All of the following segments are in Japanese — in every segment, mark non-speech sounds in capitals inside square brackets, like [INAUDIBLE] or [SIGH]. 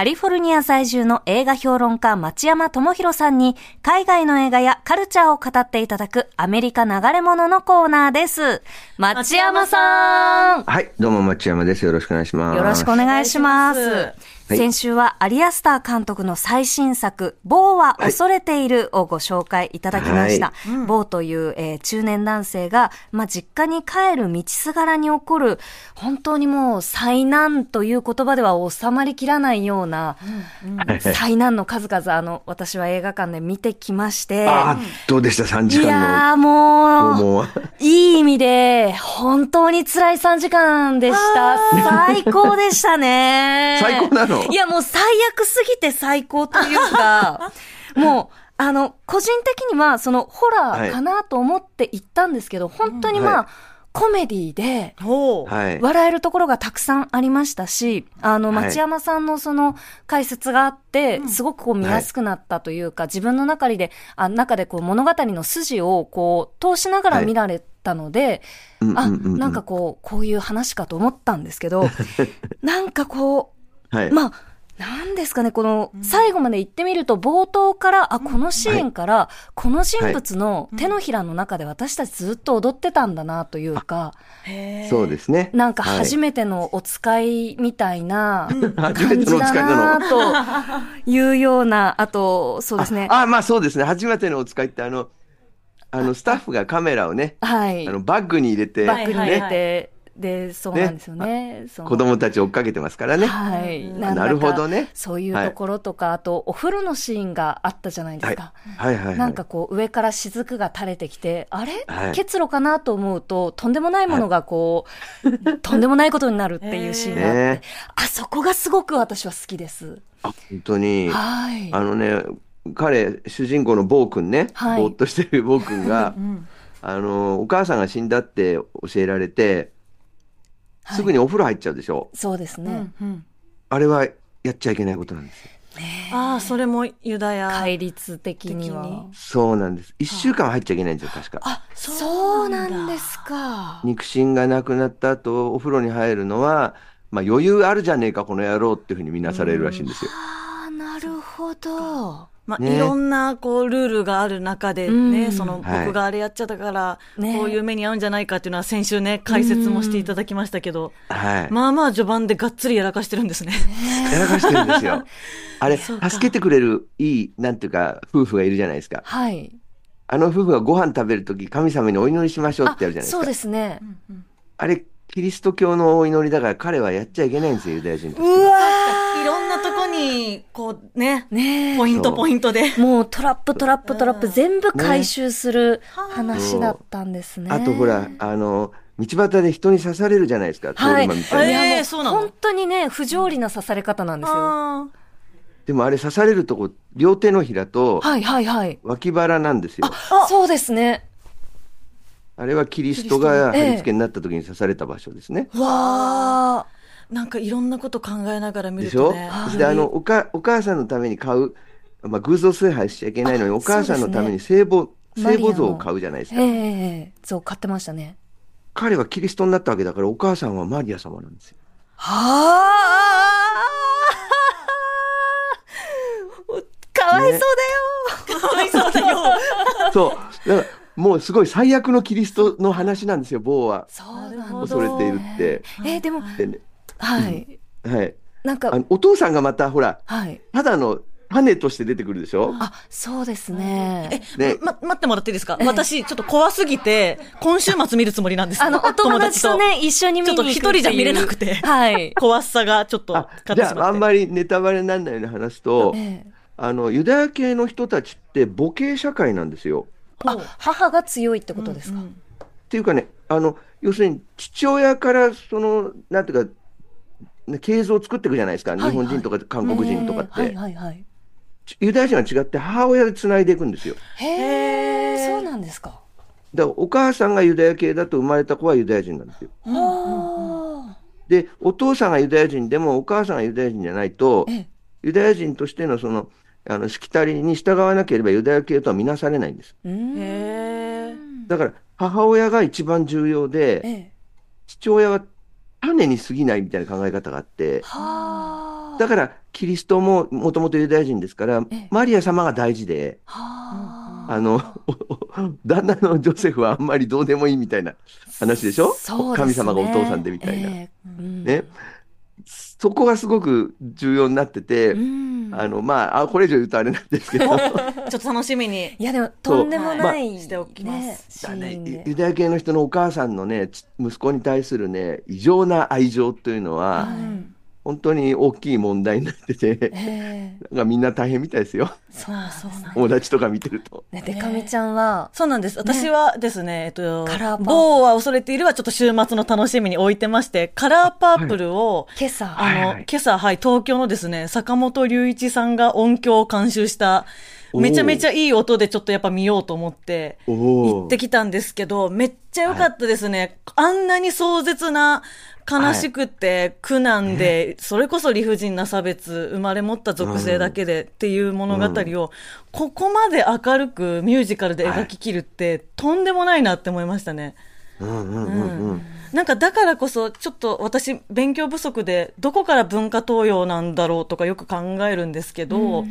カリフォルニア在住の映画評論家町山智博さんに海外の映画やカルチャーを語っていただくアメリカ流れ物のコーナーです。町山さんはい、どうも町山です。よろしくお願いします。よろしくお願いします。先週はアリアスター監督の最新作、ボーは恐れているをご紹介いただきました。ボーという、えー中年男性が、まあ、実家に帰る道すがらに起こる、本当にもう災難という言葉では収まりきらないような、災難の数々、あの、私は映画館で見てきまして、ああ、どうでした ?3 い時間やーのもう。いい意味で、本当に辛い3時間でした。最高でしたね。[LAUGHS] 最高なの？いや、もう最悪すぎて最高というか、[LAUGHS] もう、あの、個人的には、その、ホラーかなと思って行ったんですけど、本当にまあ、はい。コメディで。笑えるところがたくさんありましたし、あの、はい。町山さんのその解説があって、すごくこう見やすくなったというか、自分の中で、あ中でこう物語の筋をこう通しながら見られたので、あ、うんうんうんうん。なんかこう、こういう話かと思ったんですけど、[LAUGHS] なんかこはい。う、まあ、なんですかね、この、最後まで言ってみると、冒頭から、あ、このシーンから、この人物の手のひらの中で私たちずっと踊ってたんだなというか、そうですね。なんか初めめてのお使いみたいな [LAUGHS] 初め感じだてのお使いなと [LAUGHS] いうような、あと、そうですね。あ、あまあそうですね。初めてのお使いって、あの、あの、スタッフがカメラをね、はいあ。の、バッグに入れて、バッグに入れね、て、で、そうなんですよね。その子供たち追っかけてますからね。はい。なるほどねそういうところとか、あと、お風呂のシーンがあったじゃないですか。はいはいはい。なんかこう、上から雫が垂れてきて、あれ、はい結露かなと思うと、とんでもないものがこう、[LAUGHS] とんでもないことになるっていうシーンがあって、ねあそこがすごく私は好きです。あ本当に。はい。あのね、彼、主人公のボー君ね、はいぼーっとしてるボー君が、あの、お母さんが死んだって教えられて、はいすぐにお風呂入っちゃうでしょ？そうですね。うんあれはやっちゃいけないことなんですよ。ああ、それもユダヤ。戒律的には。そうなんです。一週間入っちゃいけないんですよ、確か。あ、そうなんですか。肉親が亡くなった後、お風呂に入るのは、まあ余裕あるじゃねえか、この野郎っていうふうに見なされるらしいんですよ。ああ、なるほど。まあ、ねいろんな、こう、ルールがある中でうんね、その、はい僕があれやっちゃったから、ねこういう目に遭うんじゃないかっていうのは先週ね、解説もしていただきましたけど、はい。まあまあ序盤でがっつりやらかしてるんですね。やらかしてるんですよ。[LAUGHS] あれ、助けてくれるいい、なんていうか、夫婦がいるじゃないですか。はい。あの夫婦がご飯食べるとき、神様にお祈りしましょうあってやるじゃないですか。そうですね。あれ、キリスト教のお祈りだから彼はやっちゃいけないんですよ、ユダヤ人として。うわいろんなとこに、こうね、ーねえポイントポイントで。もうトラップトラップトラップ全部回収する話だったんですね。あとほら、あの、道端で人に刺されるじゃないですか、通はい。り魔みたいな。そうなの？本当にね、不条理な刺され方なんですよ。あでもあれ刺されるとこ、両手のひらとはいはいはい。脇腹なんですよ。そうですね。あれはキリストが貼り付けになった時に刺された場所ですね。わあ。ーなんかいろんなこと考えながら見でしょ？るとね。はいで、あの、おか、お母さんのために買う、まあ、偶像崇拝しちゃいけないのに、あお母さんのためにそ聖母、マリアの聖母像を買うじゃないですか。ええええそう買ってましたね。彼はキリストになったわけだから、お母さんはマリア様なんですよ。はあ。かわいそうだよ。かわいそうだよ。[LAUGHS] そう。だから、もうすごい最悪のキリストの話なんですよ、坊は。そうなんだ恐れているって。えーでも、でね、はい。はい。なんかお父さんがまた、ほら、はい。ただの種として出てくるでしょ？あ、そうですね。ねま、待ってもらっていいですか？私、ちょっと怖すぎて、[LAUGHS] 今週末見るつもりなんです。あの、お友達とね、一緒に見に行くっていうちょっと一人じゃ見れなくて [LAUGHS] はい。怖さがちょっとあ勝ってしまって。じゃあ、あんまりネタバレにならないように話すと、ええあの、ユダヤ系の人たちって母系社会なんですよ。あ、母が強いってことですか？っていうかね、あの、要するに父親からその、なんていうか、ね系図を作っていくじゃないですか。い日本人とか韓国人とかって。ええはいはいはい。ユダヤ人は違って母親で繋いでいくんですよ。へえ、そうなんですか。だからお母さんがユダヤ系だと生まれた子はユダヤ人なんですよ。はあ。で、お父さんがユダヤ人でもお母さんがユダヤ人じゃないと、ええユダヤ人としてのその、あの、しきたりに従わなければユダヤ系とは見なされないんです。だから、母親が一番重要で、ええ。父親は種に過ぎないみたいな考え方があって、はあ。だから、キリストももともとユダヤ人ですからええ、マリア様が大事で、はあの、[LAUGHS] 旦那のジョセフはあんまりどうでもいいみたいな話でしょ？ね神様がお父さんでみたいな。ええうんね。そこがすごく重要になってて、うん。あの、まあ、あ、これ以上言うとあれなんですけど、[LAUGHS] ちょっと楽しみに。いやでもとんでもない、はい。しておきます。だねユダヤ系の人のお母さんのね、ち息子に対するね、異常な愛情というのは、うん本当に大きい問題になってて、ええ。なんかみんな大変みたいですよ。そうそうそう友達とか見てると。ね、デカミちゃんは、そうなんです。私はですね、えっとカラーパー、プル。某は恐れているはちょっと週末の楽しみに置いてまして、カラーパープルを、今朝、あの、はいはい。今朝、はい、東京のですね、坂本龍一さんが音響を監修した、めちゃめちゃいい音でちょっとやっぱ見ようと思って、お行おってきたんですけど、めっちゃ良かったですね。あんなに壮絶な、悲しくて苦難で、それこそ理不尽な差別、生まれ持った属性だけでっていう物語を、ここまで明るくミュージカルで描ききるって、とんでもないなって思いましたね。うんうんうんうん。なんかだからこそ、ちょっと私、勉強不足で、どこから文化東洋なんだろうとかよく考えるんですけど、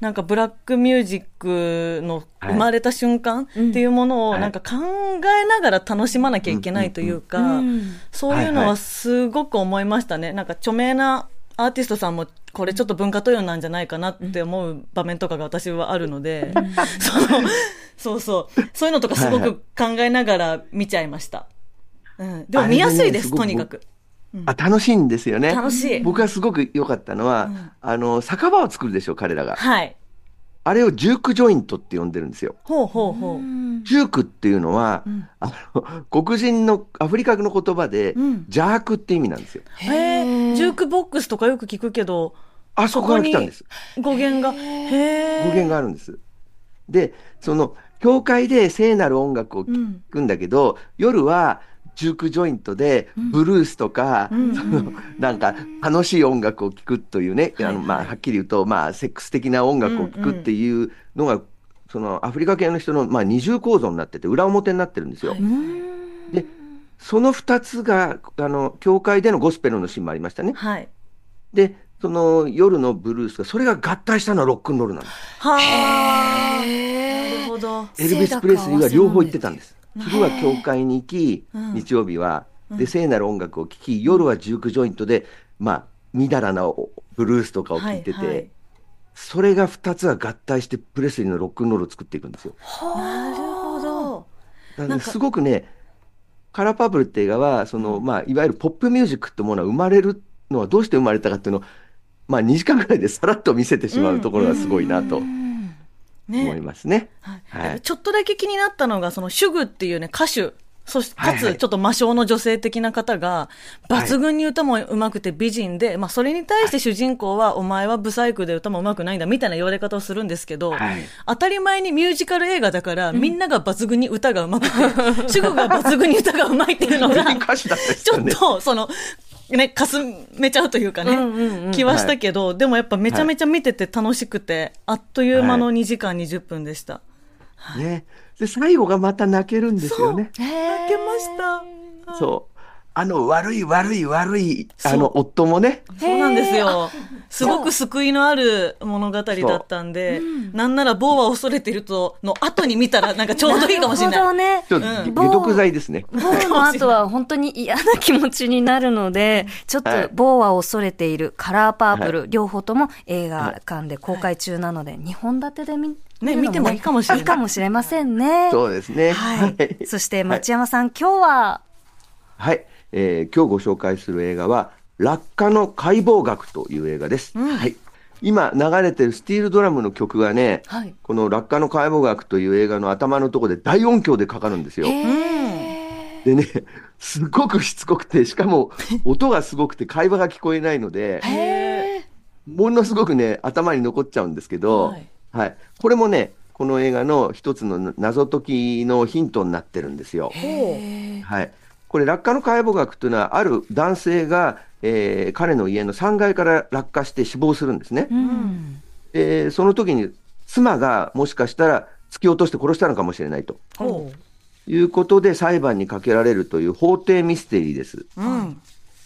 なんかブラックミュージックのはい生まれた瞬間っていうものをはいなんか考えながら楽しまなきゃいけないというか、うんそういうのはすごく思いましたね。なんか著名なアーティストさんもこれちょっと文化東洋なんじゃないかなって思う場面とかが私はあるので、そのそうそう。そういうのとかすごく考えながら見ちゃいました。うん、でも見やすいです、ねとにかく。あ、楽しいんですよね。楽しい。僕がすごく良かったのは、うんあの、酒場を作るでしょ、彼らが。はい。あれをジュークジョイントって呼んでるんですよ。ほうほうほう。ジュークっていうのは、んあの、黒人のアフリカの言葉で、うん邪悪って意味なんですよ。へえ、ジュークボックスとかよく聞くけど、あそこから来たんです。語源が？へえ。語源があるんです。で、その、教会で聖なる音楽を聴うんくんだけど、夜はジュークジョイントで、ブルースとか、うんその、なんか、楽しい音楽を聴くというね、あの、はいはいまあ、はっきり言うと、まあ、セックス的な音楽を聴くっていうのが、その、アフリカ系の人の、まあ、二重構造になってて、裏表になってるんですよ。はいで、その二つが、あの、教会でのゴスペルのシーンもありましたね。はい。で、その夜のブルースが、それが合体したのはロックンロールなんです。はあ。なるほど。エルビス・プレスリーは両方行ってたんです。昼は教会に行き、うん。日曜日は、で、聖なる音楽を聴き、夜はジュークジョイントで、まあ、みだらなブルースとかを聴いてて、はいはい。それが二つが合体して、プレスリーのロックンロールを作っていくんですよ。なるほど。だからねすごくね、カラーパープルって映画は、その、まあ、いわゆるポップミュージックってものは生まれるのはどうして生まれたかっていうのを、まあ、2時間ぐらいでさらっと見せてしまうところがすごいなと思ねいますね。はい。はい。ちょっとだけ気になったのが、そのシュグっていうね、歌手、そして、かはいはい。つ、ちょっと魔性の女性的な方が、抜群に歌も上手くて美人で、まあ、それに対して主人公は、お前はブサイクで歌も上手くないんだ、みたいな言われ方をするんですけど、はい。当たり前にミュージカル映画だから、みんなが抜群に歌が上手くて、シュグが抜群に歌が上手いっていうのが、[LAUGHS] [LAUGHS] ちょ。っと、その、ね、かすめちゃうというかね、うんうんうん気はしたけど、でもやっぱめちゃめちゃ見てて楽しくて、あっという間の2時間20分でした。ね。で、最後がまた泣けるんですよね。泣けました。そう。あの、悪い悪い悪い、あの、夫もね、そうなんですよ。すごく救いのある物語だったんで、なんなら某は恐れているとの後に見たらなんかちょうどいいかもしれない。なるほどね。ちょっとうん。解毒剤ですね。ボーの後は本当に嫌な気持ちになるので、ちょっとはい。ボーは恐れている、カラーパープル、両方とも映画館で公開中なので、2本立てで見,、ね見てもいいかもしれない。いいかもしれませんね。そうですね。はい。そして町山さん、今日は、はい、えー今日ご紹介する映画は、落下の解剖学という映画です。はい。今流れてるスティールドラムの曲がね、はいこの落下の解剖学という映画の頭のところで大音響でかかるんですよ。へでね、すごくしつこくて、しかも音がすごくて会話が聞こえないので、ものすごくね、頭に残っちゃうんですけど、ははいい。これもね、この映画の一つの謎解きのヒントになってるんですよ。ーはい。これ、落下の解剖学というのは、ある男性が、えー彼の家の3階から落下して死亡するんですね。うん。えーその時に、妻がもしかしたら突き落として殺したのかもしれないとほいうことで裁判にかけられるという法廷ミステリーです。う。うん。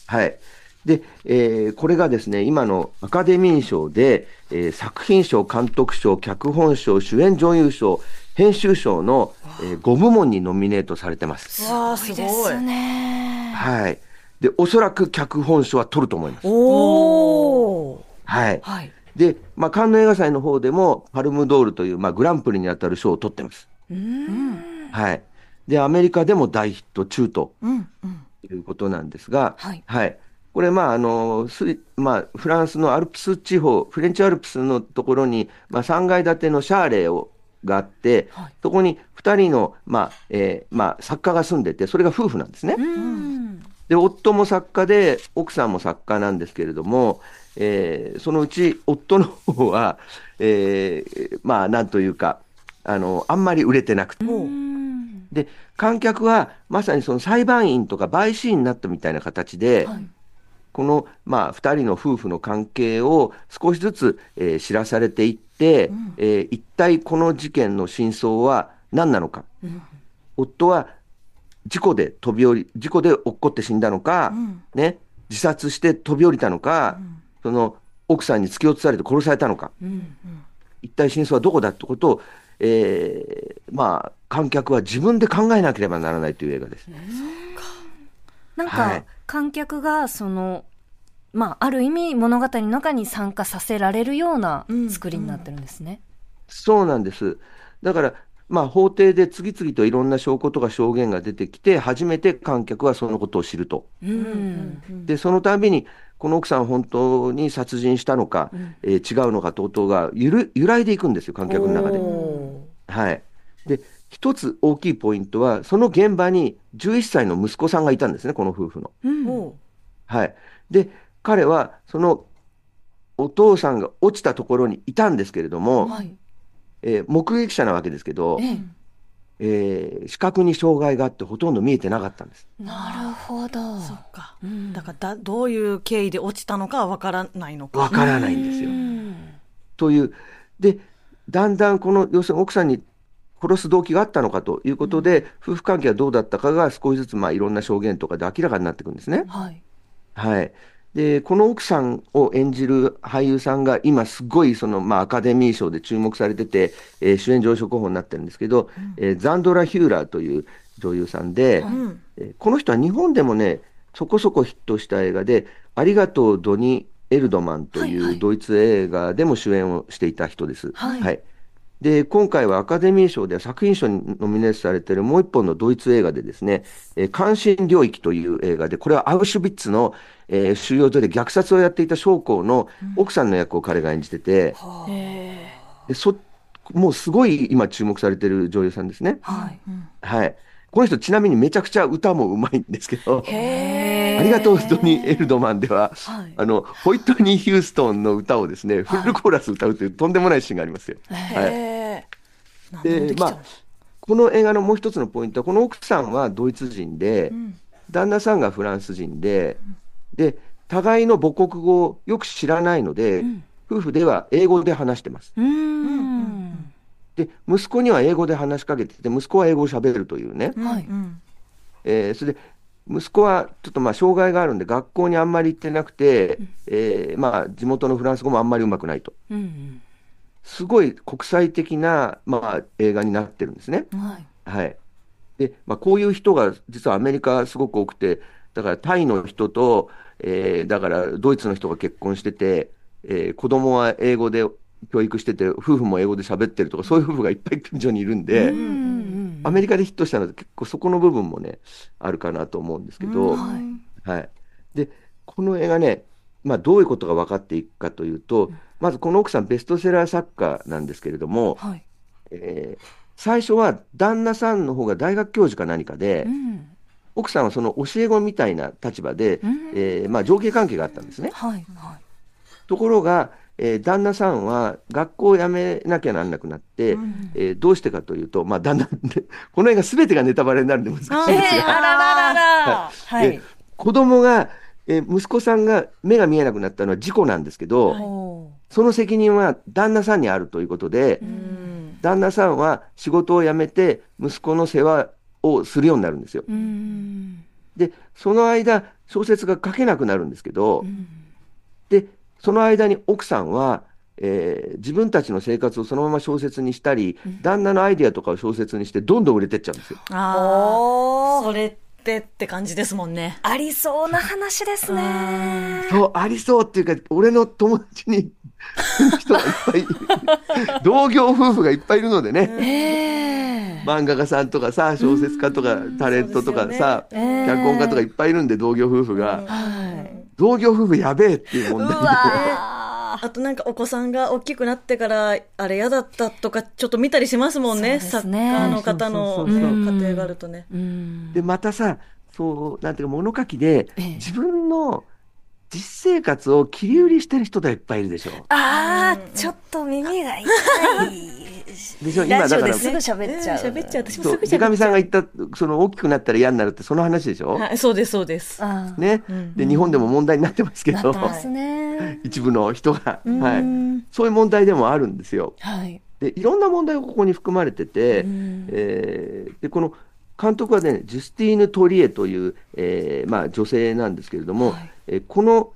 はい。で、えーこれがですね、今のアカデミー賞で、えー作品賞、監督賞、脚本賞、主演女優賞、編集賞の、え5部門にノミネートされてます。わあ、すごい。ですね。はい。で、おそらく脚本賞は取ると思います。おー。はい。はい。で、まあ、カンヌ映画祭の方でも、パルムドールという、まあ、グランプリに当たる賞を取ってます。うん。はい。で、アメリカでも大ヒット中とうん、うん。いうことなんですが、はい。はい。これ、まあ、あの、まあ、フランスのアルプス地方、フレンチアルプスのところに、まあ、3階建てのシャーレーを、があって、はいそこに2人の、まあ、えーまあ、作家が住んでて、それが夫婦なんですね。うん。で、夫も作家で、奥さんも作家なんですけれども、えーそのうち夫の方は、えーまあ、なんというか、あの、あんまり売れてなくて。うん。で、観客はまさにその裁判員とか陪審員になったみたいな形で、はい。この、まあ、二人の夫婦の関係を少しずつ、えー知らされていって、えー一体この事件の真相は何なのか。夫は事故で飛び降り、事故で落っこって死んだのか、ん。ね、自殺して飛び降りたのか、その奥さんに突き落とされて殺されたのか、うん。一体真相はどこだってことを、えーまあ、観客は自分で考えなければならないという映画です。なんかはい、観客が、その、まあ、ある意味物語の中に参加させられるようなうん作りになってるんですね。そうなんです。だから、まあ、法廷で次々といろんな証拠とか証言が出てきて、初めて観客はそのことを知ると。うん。で、そのたびに、この奥さん本当に殺人したのか、えー違うのか等々がゆる揺らいでいくんですよ、観客の中で。おはい。で、一つ大きいポイントは、その現場に11歳の息子さんがいたんですね、この夫婦の。うんはい。で、彼は、その、お父さんが落ちたところにいたんですけれども、はい。えー目撃者なわけですけど、ええ。えー視覚に障害があってほとんど見えてなかったんです。なるほど。ーそっか。うんだからだ、どういう経緯で落ちたのかはわからないのか。わからないんですよう。んという。で、だんだんこの、要するに奥さんに殺す動機があったのかということで、夫婦関係はどうだったかが少しずつ、まあ、いろんな証言とかで明らかになっていくんですね。はい。はい。で、この奥さんを演じる俳優さんが今すごいその、まあ、アカデミー賞で注目されてて、えー主演上昇候補になってるんですけど、えーザンドラ・ヒューラーという女優さんで、うん。えーこの人は日本でもね、そこそこヒットした映画で、ありがとうドニ・エルドマンとはいはいいうドイツ映画でも主演をしていた人です。はいで、今回はアカデミー賞で作品賞にノミネートされているもう一本のドイツ映画でですね、えー関心領域という映画で、これはアウシュビッツの、えー収容所で虐殺をやっていた将校の奥さんの役を彼が演じてて、へでそもうすごい今注目されている女優さんですね。はい。はい。この人ちなみにめちゃくちゃ歌もうまいんですけど、へありがとうドニー・エルドマンでは、はいあの、ホイットニー・ヒューストンの歌をですね、フルコーラス歌うというとんでもないシーンがありますよ。え。はい。でまあ、この映画のもう一つのポイントは、この奥さんはドイツ人で、ん旦那さんがフランス人で、で、互いの母国語をよく知らないので、夫婦では英語で話してます。うん。で、息子には英語で話しかけてて、息子は英語を喋るというね。はいうん。えーそれで、息子はちょっとまあ障害があるんで、学校にあんまり行ってなくて、えーまあ地元のフランス語もあんまりうまくないと。うん。すごい国際的な、まあ、映画になってるんですね。はい。はい。で、まあ、こういう人が実はアメリカすごく多くて、だからタイの人と、えーだからドイツの人が結婚してて、えー子供は英語で教育してて、夫婦も英語で喋ってるとか、そういう夫婦がいっぱい近所にいるんで、うん。アメリカでヒットしたので結構そこの部分もね、あるかなと思うんですけど、はい。はい。で、この映画ね、まあどういうことが分かっていくかというと、まずこの奥さんベストセラー作家なんですけれども、はい。えー最初は旦那さんの方が大学教授か何かで、うん。奥さんはその教え子みたいな立場で、うんえーまあ上下関係があったんですね。はい。はところが、えー旦那さんは学校を辞めなきゃなんなくなって、えーどうしてかというと、まあ旦那、[LAUGHS] この映画全てがネタバレになるんで難しいんですえが、ーあらららら。[LAUGHS] はいで。子供が、えー息子さんが目が見えなくなったのは事故なんですけど、おその責任は旦那さんにあるということで。旦那さんは仕事を辞めて息子の世話をするようになるんですよ。うん。で、その間、小説が書けなくなるんですけど、で、その間に奥さんは、えー自分たちの生活をそのまま小説にしたり、旦那のアイデアとかを小説にして、どんどん売れてっちゃうんですよ。ああ、それってって感じですもんね。ありそうな話ですね。そう、ありそうっていうか、俺の友達に [LAUGHS] 人がいっぱい。同業夫婦がいっぱいいるのでね。ええ漫画家さんとかさ、小説家とかタレントとかさ、そうですよね脚本家とかいっぱいいるんで、同業夫婦が。はい。同業夫婦やべえっていう問う題で。わあとなんかお子さんが大きくなってから、あれ嫌だったとか、ちょっと見たりしますもんね。そうです作ね家の方の家庭があるとね。で、またさ、そう、なんていうか物書きでええ、自分の実生活を切り売りしてる人がいっぱいいるでしょ。ああ、ちょっと耳が痛い。でしょ今だから、すぐ喋っちゃう。えー喋っちゃう。私もそう、すぐ喋っちゃう。さんが言った、その大きくなったら嫌になるってその話でしょはい、そうです、そうです。ああ。ねうん。で、日本でも問題になってますけどなって、ますね。一部の人が。うんはい。そういう問題でもあるんですよ。はい。で、いろんな問題がここに含まれてて、うんえーで、この監督はね、ジュスティーヌ・トリエという、えーまあ、女性なんですけれども、はいえーこの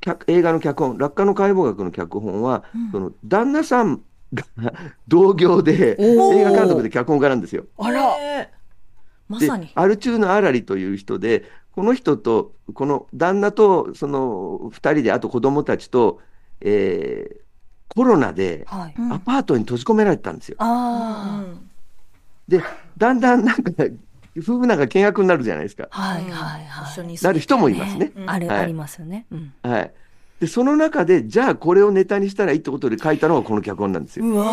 脚映画の脚本、落下の解剖学の脚本は、その旦那さんが [LAUGHS] 同業で、映画監督で脚本家なんですよ。あら。えーまでさに。アルチューノ・アラリという人で、この人と、この旦那と、その二人で、あと子供たちと、えーコロナではい。うんアパートに閉じ込められてたんですよ。ああ。で、だんだん [LAUGHS] なんか、夫婦なんか険悪になるじゃないですか。はいはいはい。一緒になる人もいますね。うんある、はいありますよね。うん。はい。で、その中で、じゃあこれをネタにしたらいいってことで書いたのがこの脚本なんですよ。うわ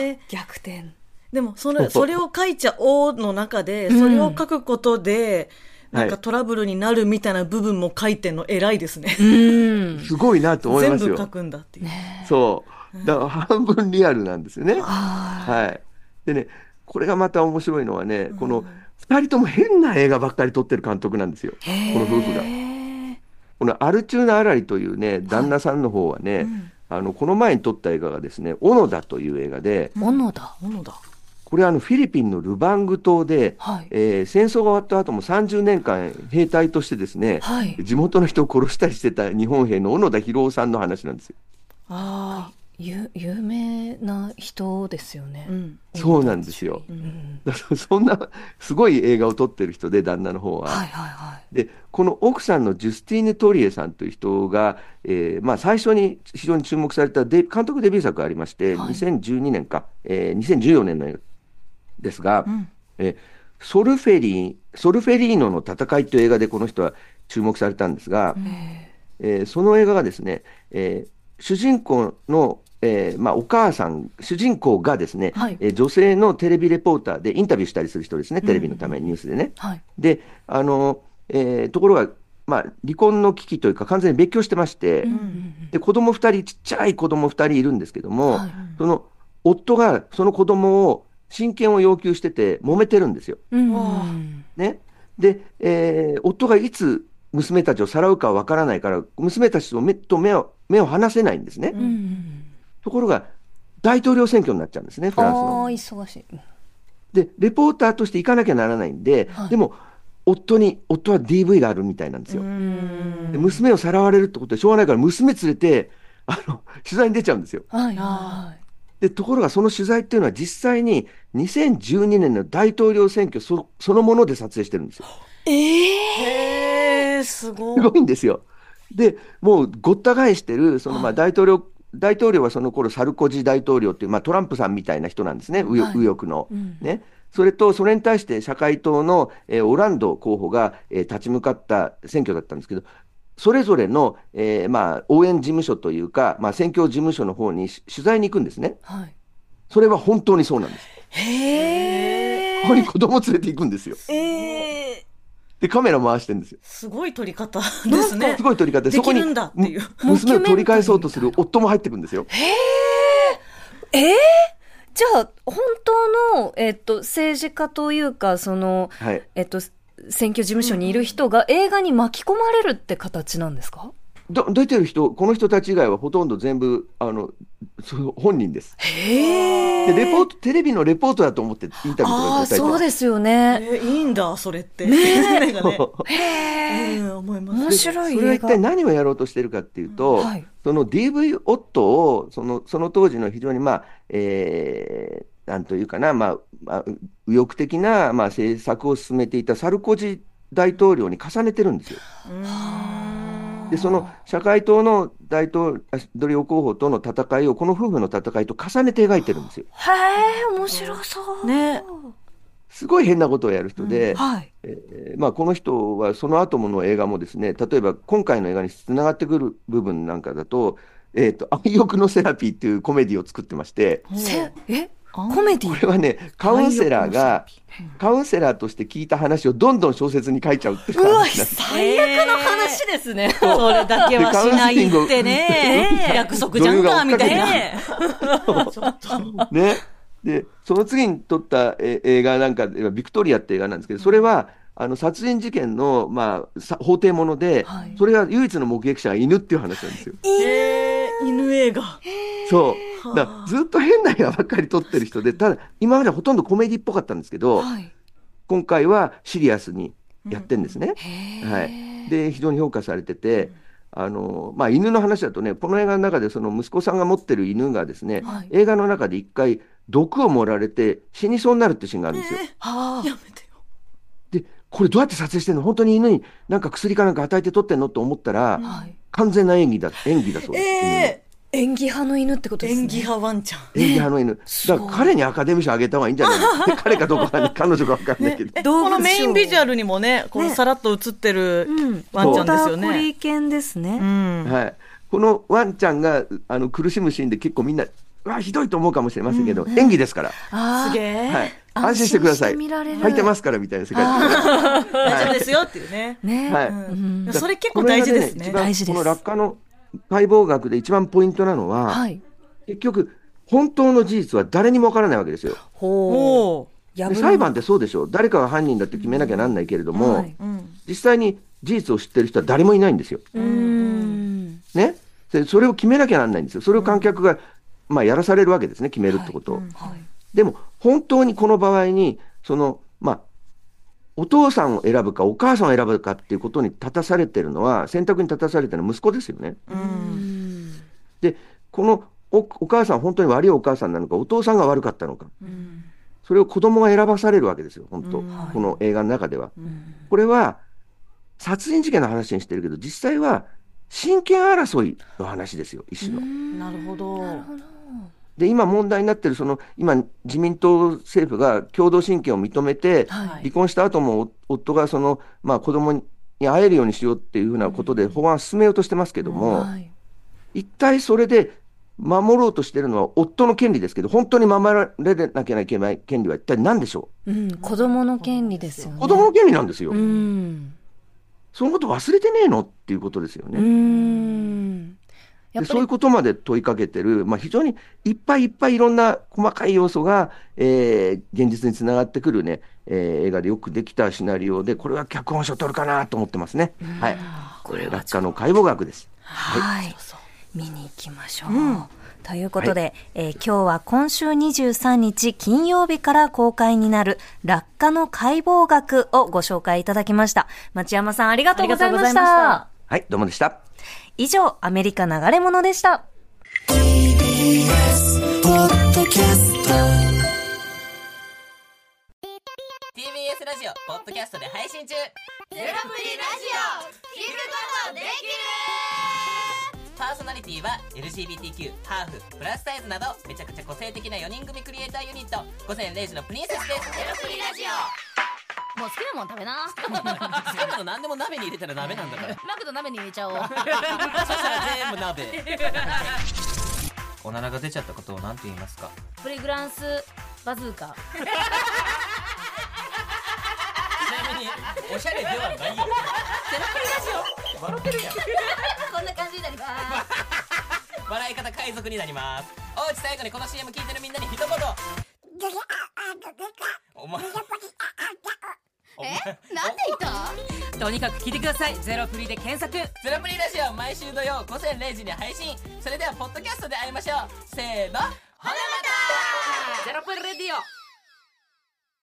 えー逆転。でも、それ、それを書いちゃおうの中で、それを書くことで、なんかトラブルになるみたいな部分も書いてんの偉いですね。うん。すごいなと思いますよ。全部書くんだっていう。そう。だから半分リアルなんですよね。ははい。でね、これがまた面白いのはね、この二人とも変な映画ばっかり撮ってる監督なんですよ。この夫婦が。このアルチューナ・アラリというね、旦那さんの方はね、あの、この前に撮った映画がですね、オノダという映画で、小野田。ものだ。これはあのフィリピンのルバング島で、はいえー戦争が終わった後も30年間兵隊としてですね、はい地元の人を殺したりしてた日本兵の小野田博夫さんの話なんですよ。あゆ有名な人ですよねあ。。うん。そうなんですよ。うん [LAUGHS] そんなすごい映画を撮ってる人で旦那の方は。はいはいはい。でこの奥さんのジュスティーヌ・トリエさんという人が、えーまあ、最初に非常に注目されたデ監督デビュー作がありまして、はい2012年か、えー2014年の映画ですが、んえーソルフェリーソルフェリーノの戦いという映画でこの人は注目されたんですが、えーその映画がですね、えー主人公の、えーまあ、お母さん、主人公がですね、はいえー女性のテレビレポーターでインタビューしたりする人ですね、テレビのためにニュースでね。はい。で、あの、えーところが、まあ、離婚の危機というか完全に別居してまして、うんで、子供二人、ちっちゃい子供二人いるんですけども、はいその、夫がその子供を親権を要求してて揉めてるんですよ。うんわね。で、えー夫がいつ娘たちをさらうかわからないから、娘たちと目と目を目を離せないんですね。うんうん。ところが、大統領選挙になっちゃうんですね、フランスああの。忙しい。で、レポーターとして行かなきゃならないんで、はいでも、夫に、夫は DV があるみたいなんですよ。うん。で娘をさらわれるってことでしょうがないから、娘連れて、あの、取材に出ちゃうんですよ。はいあはで、ところがその取材っていうのは実際に2012年の大統領選挙そそのもので撮影してるんですよ。えー、すごい。すごいんですよ。で、もうごった返してる、そのまあ大統領、大統領はその頃サルコジ大統領っていう、まあトランプさんみたいな人なんですね、右はい右翼の。うんね。それと、それに対して社会党の、えーオランド候補が、えー立ち向かった選挙だったんですけど、それぞれの、えーまあ、応援事務所というか、まあ、選挙事務所の方にし取材に行くんですね。い。はい。それは本当にそうなんです。へここに子供連れて行くんですよ。えー、で、カメラ回してるんですよ。すごい撮り方ですね。すごい撮り方で、そこに娘を取り返そうとする夫も入ってくるんですよ。えー、じゃあ、本当の、えっと、政治家というか、その、はい。えっと、選挙事務所にいる人が映画に巻き込まれるって形なんですか？ど出てる人、この人たち以外はほとんど全部、あの、そう本人です。へで、レポート、テレビのレポートだと思ってインタビューとかああ、答えてそうですよね。えーいいんだ、それって。ね [LAUGHS] がね。へえ。うん、思います。面白いそれは。一体何をやろうとしてるかっていうと、はいその DV 夫を、その、その当時の非常に、まあ、えー、なんというかな、まあ、まあ、右翼的な、まあ、政策を進めていたサルコジ大統領に重ねてるんですよ。で、その社会党の大統領候補との戦いを、この夫婦の戦いと重ねて描いてるんですよ。へえ、面白そう。ねすごい変なことをやる人で、はい。えーまあ、この人はその後もの映画もですね、例えば今回の映画につながってくる部分なんかだと、えっ、と、愛欲のセラピーっていうコメディを作ってまして、せ、え、コメディこれはね、カウンセラーが、カウンセラーとして聞いた話をどんどん小説に書いちゃうっていううわ。最悪の話ですね。それだけはしないってね約束じゃんか、みたいな。ねね。で、その次に撮ったえ映画なんかでは、ビクトリアって映画なんですけど、それは、あの、殺人事件の、まあ、さ法廷もので、はいそれが唯一の目撃者が犬っていう話なんですよ。えー、犬映画。そう。だずっと変な映画ばっかり撮ってる人で、[LAUGHS] ただ、今まではほとんどコメディっぽかったんですけど、はい。今回はシリアスにやってんですね。へはえ。い。で、非常に評価されてて、あの、まあ、犬の話だとね、この映画の中でその息子さんが持ってる犬がですね、はい映画の中で一回毒を盛られて死にそうになるってシーンがあるんですよ。はあ [LAUGHS] やめてよ。[LAUGHS] で、これどうやって撮影してんの？本当に犬になんか薬かなんか与えて撮ってんの？と思ったら、はい。完全な演技だ、演技だそうです。え演技派の犬ってことー、ですね。演技派ワンちゃん。演技派の犬。だから彼にアカデミー賞あげた方がいいんじゃないの？[LAUGHS] 彼かどうかわかんない。彼女かわかんないけど。このメインビジュアルにもね、このねさらっと映ってるうん。ワンちゃんですよボーダーコリね。ー犬ですうね。ん。はい。このワンちゃんがあの苦しむシーンで結構みんな、うわ、ひどいと思うかもしれませんけど、演技ですから。ああ。すげえ。はい。安心してください。履いてますからみたいな世界 [LAUGHS] 大丈夫ですよっていうね。ね。はいうんうんそれ結構大事ですね大事ですこの落下の解剖学で一番ポイントなのは、はい。結局、本当の事実は誰にもわからないわけですよ。ほおう。裁判ってそうでしょ。誰かが犯人だって決めなきゃなんないけれども、はいーうん。実際に事実を知ってる人は誰もいないんですよ。ね。でそれを決めなきゃなんないんですよ。それを観客が、まあ、やらされるわけですね、決めるってことを。うんはい。でも、本当にこの場合に、その、まあ、お父さんを選ぶか、お母さんを選ぶかっていうことに立たされてるのは、選択に立たされてるのは息子ですよね。で、このおお母さん、本当に悪いお母さんなのか、お父さんが悪かったのか、うん。それを子供が選ばされるわけですよ、本当、うんこの映画の中では。うんこれは、殺人事件の話にしてるけど、実際は、親権争いの話ですよ、一種の。なるほど。で、今問題になってる、その、今、自民党政府が共同親権を認めて、はい離婚した後もお夫がその、まあ、子供に会えるようにしようっていうふうなことで法案を進めようとしてますけども、はい。一体それで守ろうとしてるのは夫の権利ですけど、本当に守られなきゃいけない権利は一体何でしょう？ん。子供の権利ですよね。う子供の権利なんですよ。うん。そのこと忘れてねえの？っていうことですようね。ん。そういうことまで問いかけてる、まあ、非常にいっぱいいっぱいいろんな細かい要素が、えー現実につながってくるね、えー映画でよくできたシナリオで、これは脚本賞取るかなと思ってますね。はい。これ、落下の解剖学です。はい。見に行きましょう。ということで、えー今日は今週23日金曜日から公開になる落下の解剖学をご紹介いただきました。町山さんありがとうございましありがとうございまた。はい、どうもでした。以上、アメリカ流れ物でした。TBS ラジオポッドキャストで配信中。ゼロプリラジオ。聞くことできるパーソナリティは LGBTQ ハーフプラスサイズなどめちゃくちゃ個性的な4人組クリエイターユニット。午前0時のプリンセスです。ゼロプリラジオもう好きなもん食べな。好きなの何でも鍋に入れたら鍋なんだから。[LAUGHS] マクド鍋に入れちゃおう。そしたら全部鍋。おならが出ちゃったことを何て言いますか？プリグランスバズーカ。ちなみにおしゃれではないよ。ゼロプリラジオ。笑ってるやん。こんな感じになります。笑い方海賊になります。おうち最後にこの CM 聞いてるみんなに一言。お前おなんで言った？とにかく聞いてください。ゼロプリで検索。ゼロプリラジオ毎週土曜午前0時に配信。それではポッドキャストで会いましょう。せーの。ほなまた。ゼロプリレディオ